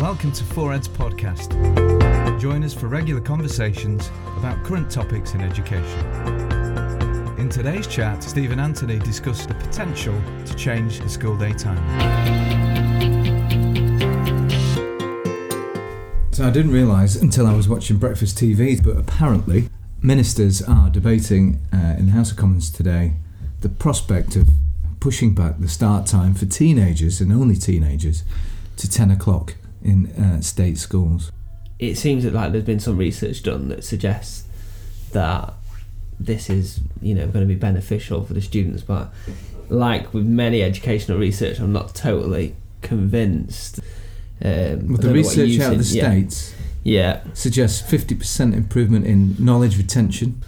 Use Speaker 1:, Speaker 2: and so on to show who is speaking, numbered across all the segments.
Speaker 1: Welcome to 4Ed's podcast. Join us for regular conversations about current topics in education. In today's chat, Steve and Anthony discuss the potential to change the school day time. So I didn't realise until I was watching breakfast TV, but apparently ministers are debating uh, in the House of Commons today the prospect of pushing back the start time for teenagers and only teenagers to 10 o'clock in uh, state schools.
Speaker 2: It seems that like there's been some research done that suggests that this is you know going to be beneficial for the students, but like with many educational research, I'm not totally convinced. Um,
Speaker 1: With the research out of the
Speaker 2: yeah.
Speaker 1: States
Speaker 2: Yeah,
Speaker 1: suggests 50% improvement in knowledge retention.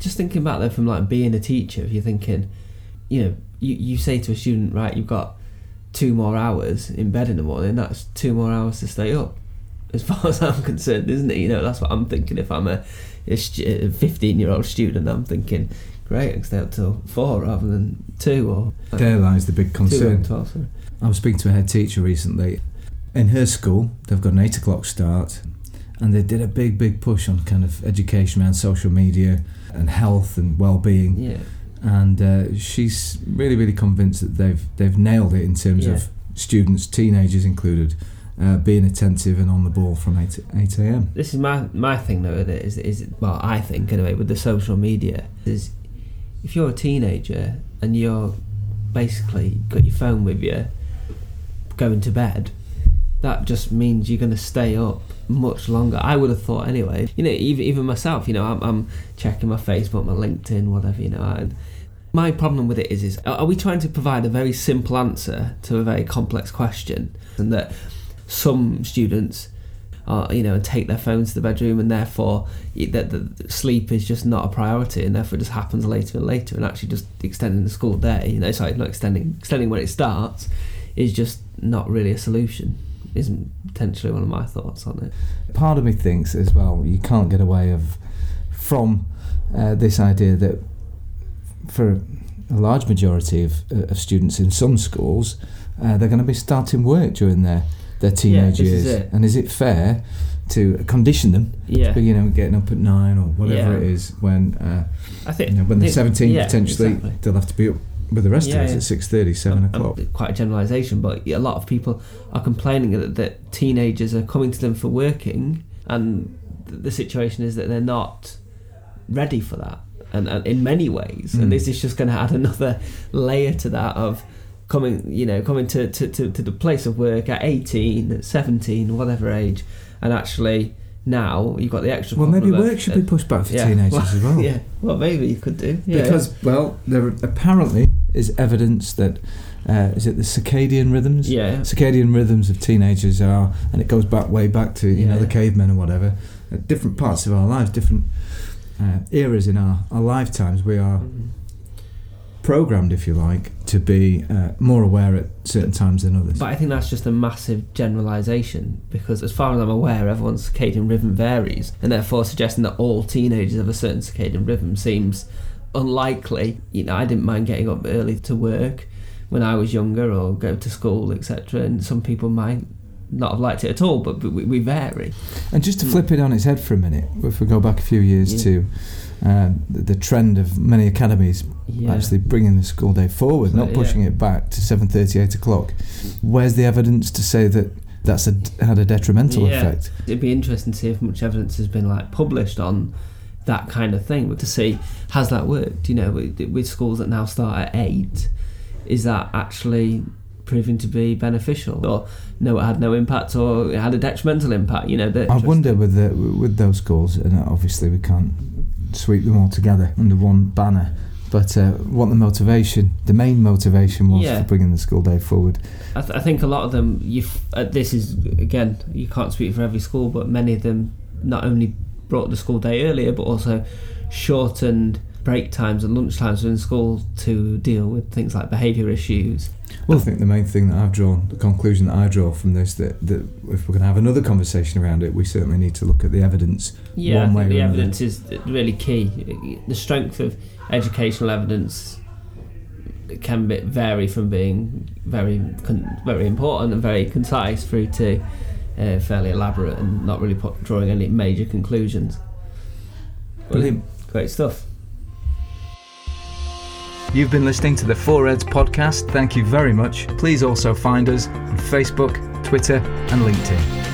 Speaker 2: just thinking back there from like being a teacher, if you're thinking, you know, you, you say to a student, right, you've got two more hours in bed in the morning, that's two more hours to stay up. As far as I'm concerned, isn't it? You know, that's what I'm thinking. If I'm a, a 15 year old student, I'm thinking, great, I can stay up till four rather than two or
Speaker 1: There lies the big concern.
Speaker 2: and 12.
Speaker 1: I was speaking to a head teacher recently. In her school, they've got an eight o'clock start, and they did a big, big push on kind of education around social media and health and well-being.
Speaker 2: Yeah,
Speaker 1: And uh, she's really, really convinced that they've they've nailed it in terms
Speaker 2: Yeah.
Speaker 1: of students, teenagers included, uh, being attentive and on the ball from eight eight a.m.
Speaker 2: this is my my thing though with it is is well I think anyway with the social media is if you're a teenager and you're basically got your phone with you going to bed that just means you're going to stay up much longer. I would have thought anyway. You know even even myself you know I'm, I'm checking my Facebook my LinkedIn whatever you know my problem with it is is are we trying to provide a very simple answer to a very complex question? And that some students you know, take their phones to the bedroom, and therefore that the sleep is just not a priority, and therefore it just happens later and later, and actually just extending the school day, you know, sorry, not extending, extending when it starts, is just not really a solution. Isn't potentially one of my thoughts on it.
Speaker 1: Part of me thinks as well you can't get away of from uh, this idea that for a large majority of, uh, of students in some schools, uh, they're going to be starting work during their their teenage
Speaker 2: this is
Speaker 1: years.
Speaker 2: it.
Speaker 1: And is it fair to condition them?
Speaker 2: Yeah, Be,
Speaker 1: You know, getting up at nine or whatever
Speaker 2: Yeah.
Speaker 1: it is when uh,
Speaker 2: I think
Speaker 1: you know, when they're
Speaker 2: think-
Speaker 1: seventeen
Speaker 2: yeah,
Speaker 1: potentially
Speaker 2: exactly.
Speaker 1: they'll have to be up with the rest
Speaker 2: Yeah,
Speaker 1: of us
Speaker 2: yeah.
Speaker 1: at six thirty, seven
Speaker 2: Um, um,
Speaker 1: o'clock.
Speaker 2: quite a generalisation, but a lot of people are complaining that, that teenagers are coming to them for working, and th- the situation is that they're not ready for that, and, and in many ways,
Speaker 1: Mm.
Speaker 2: and this is just going to add another layer to that of coming, you know, coming to, to, to, to the place of work at 18, at 17, whatever age, and actually now you've got the extra.
Speaker 1: well, maybe work should be pushed back for
Speaker 2: yeah,
Speaker 1: teenagers
Speaker 2: well,
Speaker 1: as well.
Speaker 2: Yeah, well, maybe you could do yeah.
Speaker 1: Because, well, there apparently is evidence that uh, is it the circadian rhythms?
Speaker 2: yeah,
Speaker 1: Circadian rhythms of teenagers are, and it goes back way back to you know the cavemen or whatever. At different parts of our lives, different uh, eras in our, our lifetimes, we are
Speaker 2: Mhm.
Speaker 1: Programmed, if you like, to be uh, more aware at certain times than others.
Speaker 2: But I think that's just a massive generalisation because, as far as I'm aware, everyone's circadian rhythm varies, and therefore suggesting that all teenagers have a certain circadian rhythm seems unlikely. You know, I didn't mind getting up early to work when I was younger or go to school, etc. And some people might not have liked it at all, but we, we vary.
Speaker 1: And just to
Speaker 2: Mm.
Speaker 1: flip it on its head for a minute, if we go back a few years
Speaker 2: Yeah.
Speaker 1: to um, the, the trend of many academies
Speaker 2: Yeah.
Speaker 1: actually bringing the school day forward,
Speaker 2: So,
Speaker 1: not pushing
Speaker 2: yeah.
Speaker 1: it back to 7.30, 8 o'clock, where's the evidence to say that that's a, had a detrimental effect?
Speaker 2: It'd be interesting to see if much evidence has been like published on that kind of thing, but to see has that worked? You know, with, with schools that now start at eight, is that actually proving to be beneficial, or no, it had no impact, or it had a detrimental impact? You know, that
Speaker 1: I wonder with the, with those schools, and obviously we can't sweep them all together under one banner, but uh, what the motivation, the main motivation was
Speaker 2: Yeah.
Speaker 1: for bringing the school day forward.
Speaker 2: I, th- I think a lot of them. You f- uh, this is again, you can't speak for every school, but many of them not only brought the school day earlier, but also shortened break times and lunch times in school to deal with things like behaviour issues.
Speaker 1: Well, I think the main thing that I've drawn, the conclusion that I draw from this, that, that if we're going to have another conversation around it, we certainly need to look at the evidence.
Speaker 2: Yeah,
Speaker 1: One
Speaker 2: I
Speaker 1: way
Speaker 2: the
Speaker 1: another.
Speaker 2: evidence is really key. The strength of educational evidence can be, vary from being very very important and very concise through to uh, fairly elaborate and not really put, drawing any major conclusions.
Speaker 1: Brilliant.
Speaker 2: Great stuff.
Speaker 1: You've been listening to the Four Eds podcast. Thank you very much. Please also find us on Facebook, Twitter, and LinkedIn.